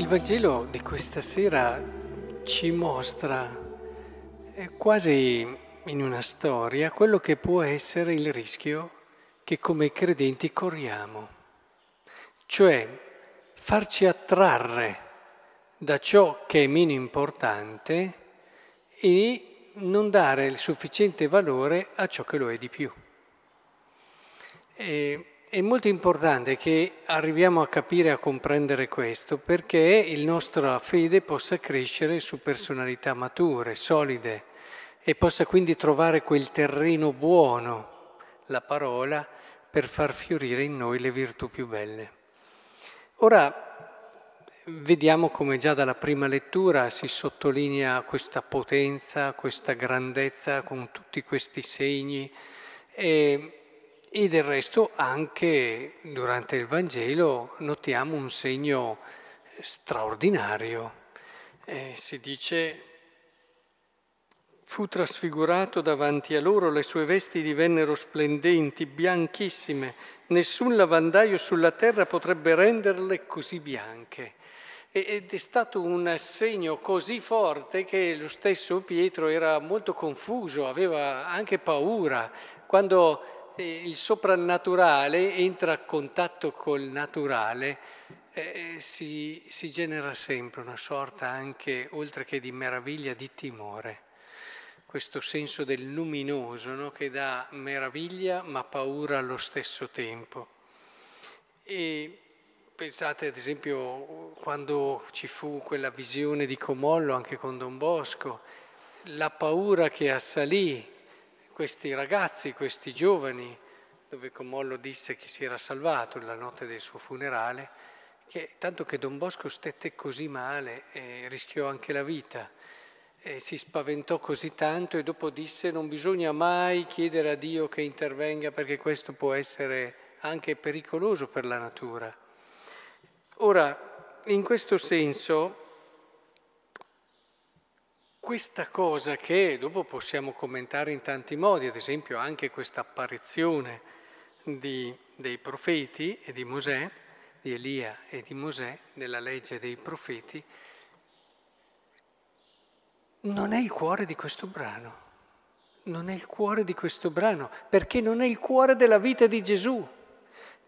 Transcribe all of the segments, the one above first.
Il Vangelo di questa sera ci mostra eh, quasi in una storia quello che può essere il rischio che come credenti corriamo, cioè farci attrarre da ciò che è meno importante e non dare il sufficiente valore a ciò che lo è di più. E è molto importante che arriviamo a capire e a comprendere questo perché il nostra fede possa crescere su personalità mature, solide e possa quindi trovare quel terreno buono, la parola, per far fiorire in noi le virtù più belle. Ora vediamo come già dalla prima lettura si sottolinea questa potenza, questa grandezza con tutti questi segni. E e del resto anche durante il Vangelo notiamo un segno straordinario. Eh, si dice, fu trasfigurato davanti a loro, le sue vesti divennero splendenti, bianchissime, nessun lavandaio sulla terra potrebbe renderle così bianche. Ed è stato un segno così forte che lo stesso Pietro era molto confuso, aveva anche paura. Quando il soprannaturale entra a contatto col naturale, eh, si, si, genera sempre una sorta anche, oltre che di meraviglia, di timore. Questo senso del luminoso no? che dà meraviglia ma paura allo stesso tempo. E pensate ad esempio quando ci fu quella visione di Comollo anche con Don Bosco, la paura che assalì questi ragazzi, questi giovani, dove Comollo disse che si era salvato la notte del suo funerale, che tanto che Don Bosco stette così male e rischiò anche la vita, e si spaventò così tanto e dopo disse non bisogna mai chiedere a Dio che intervenga perché questo può essere anche pericoloso per la natura. Ora, in questo senso, questa cosa che dopo possiamo commentare in tanti modi, ad esempio anche questa apparizione di, dei profeti e di Mosè, di Elia e di Mosè, nella legge dei profeti, non è il cuore di questo brano. Non è il cuore di questo brano, perché non è il cuore della vita di Gesù.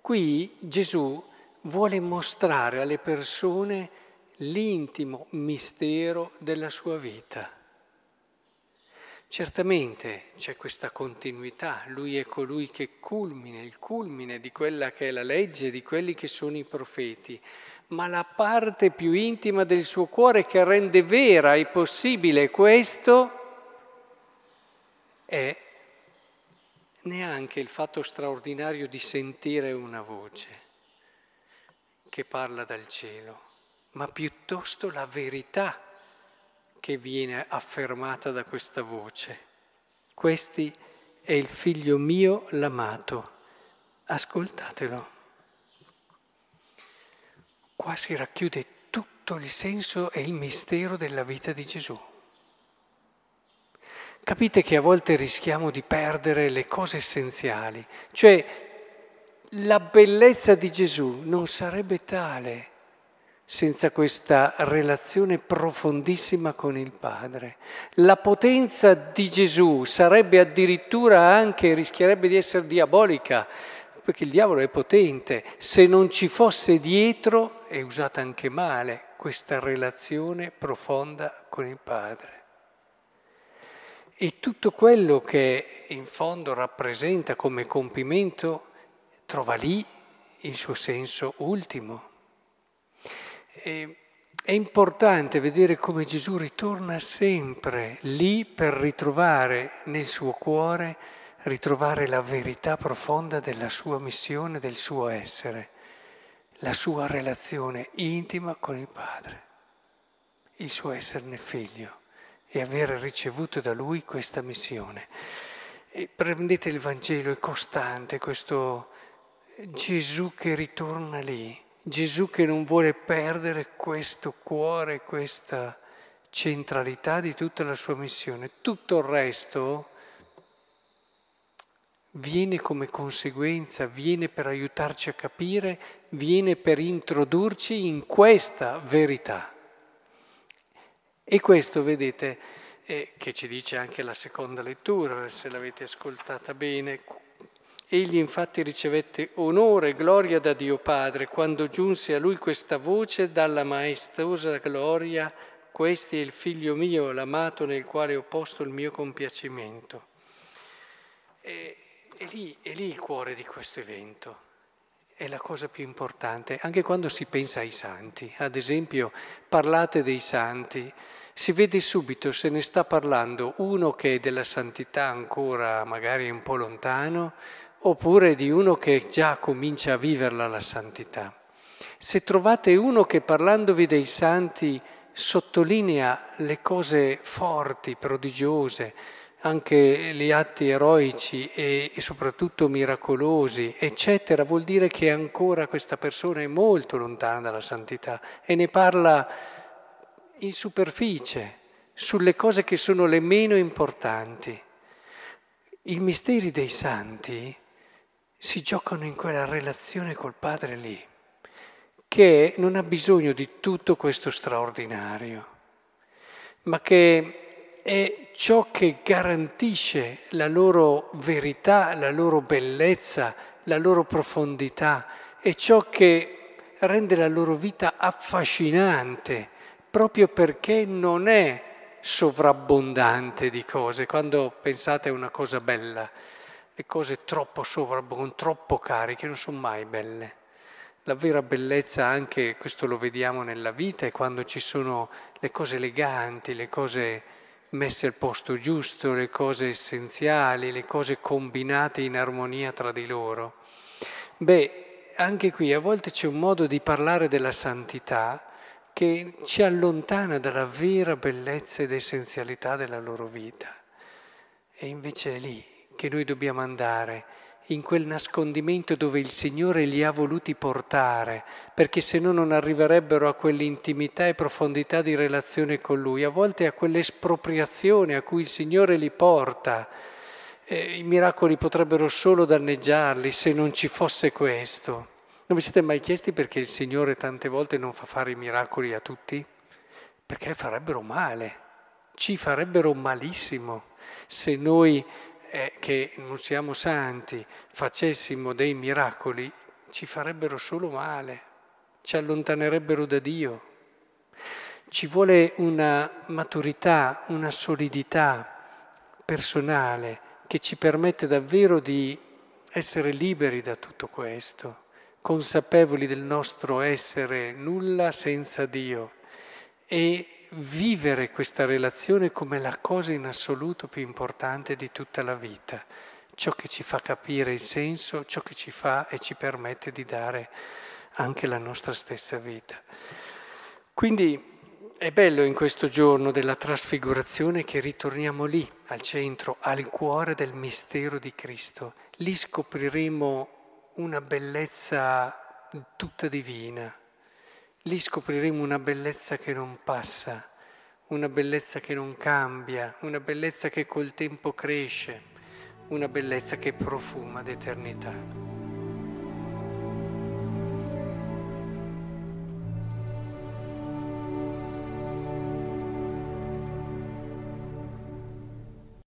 Qui Gesù vuole mostrare alle persone l'intimo mistero della sua vita. Certamente c'è questa continuità, lui è colui che culmine, il culmine di quella che è la legge, di quelli che sono i profeti, ma la parte più intima del suo cuore che rende vera e possibile questo è neanche il fatto straordinario di sentire una voce che parla dal cielo ma piuttosto la verità che viene affermata da questa voce. Questi è il figlio mio l'amato. Ascoltatelo. Qua si racchiude tutto il senso e il mistero della vita di Gesù. Capite che a volte rischiamo di perdere le cose essenziali, cioè la bellezza di Gesù non sarebbe tale senza questa relazione profondissima con il Padre. La potenza di Gesù sarebbe addirittura anche, rischierebbe di essere diabolica, perché il diavolo è potente, se non ci fosse dietro, è usata anche male, questa relazione profonda con il Padre. E tutto quello che in fondo rappresenta come compimento trova lì il suo senso ultimo. E è importante vedere come Gesù ritorna sempre lì per ritrovare nel suo cuore, ritrovare la verità profonda della sua missione, del suo essere, la sua relazione intima con il Padre, il suo esserne figlio e aver ricevuto da lui questa missione. E prendete il Vangelo, è costante questo Gesù che ritorna lì Gesù che non vuole perdere questo cuore, questa centralità di tutta la sua missione. Tutto il resto viene come conseguenza, viene per aiutarci a capire, viene per introdurci in questa verità. E questo, vedete, eh, che ci dice anche la seconda lettura, se l'avete ascoltata bene. Egli infatti ricevette onore e gloria da Dio Padre quando giunse a lui questa voce dalla maestosa gloria, questo è il figlio mio, l'amato nel quale ho posto il mio compiacimento. E, è, lì, è lì il cuore di questo evento, è la cosa più importante, anche quando si pensa ai santi. Ad esempio, parlate dei santi si vede subito se ne sta parlando uno che è della santità ancora magari un po' lontano, oppure di uno che già comincia a viverla la santità. Se trovate uno che parlandovi dei santi sottolinea le cose forti, prodigiose, anche gli atti eroici e, soprattutto miracolosi, eccetera, vuol dire che ancora questa persona è molto lontana dalla santità e ne parla in superficie, sulle cose che sono le meno importanti. I misteri dei santi si giocano in quella relazione col Padre lì, che non ha bisogno di tutto questo straordinario, ma che è ciò che garantisce la loro verità, la loro bellezza, la loro profondità, è ciò che rende la loro vita affascinante proprio perché non è sovrabbondante di cose. Quando pensate a una cosa bella, le cose troppo sovrabbondanti, troppo cariche, non sono mai belle. La vera bellezza anche, questo lo vediamo nella vita, è quando ci sono le cose eleganti, le cose messe al posto giusto, le cose essenziali, le cose combinate in armonia tra di loro. Beh, anche qui a volte c'è un modo di parlare della santità che ci allontana dalla vera bellezza ed essenzialità della loro vita. E invece è lì che noi dobbiamo andare, in quel nascondimento dove il Signore li ha voluti portare, perché se no non arriverebbero a quell'intimità e profondità di relazione con Lui, a volte a quell'espropriazione a cui il Signore li porta. Eh, I miracoli potrebbero solo danneggiarli se non ci fosse questo. Non vi siete mai chiesti perché il Signore tante volte non fa fare i miracoli a tutti? Perché farebbero male, ci farebbero malissimo se noi eh, che non siamo santi facessimo dei miracoli, ci farebbero solo male, ci allontanerebbero da Dio. Ci vuole una maturità, una solidità personale che ci permette davvero di essere liberi da tutto questo consapevoli del nostro essere nulla senza Dio e vivere questa relazione come la cosa in assoluto più importante di tutta la vita, ciò che ci fa capire il senso, ciò che ci fa e ci permette di dare anche la nostra stessa vita. Quindi è bello in questo giorno della trasfigurazione che ritorniamo lì, al centro, al cuore del mistero di Cristo. Lì scopriremo una bellezza tutta divina. Lì scopriremo una bellezza che non passa, una bellezza che non cambia, una bellezza che col tempo cresce, una bellezza che profuma d'eternità.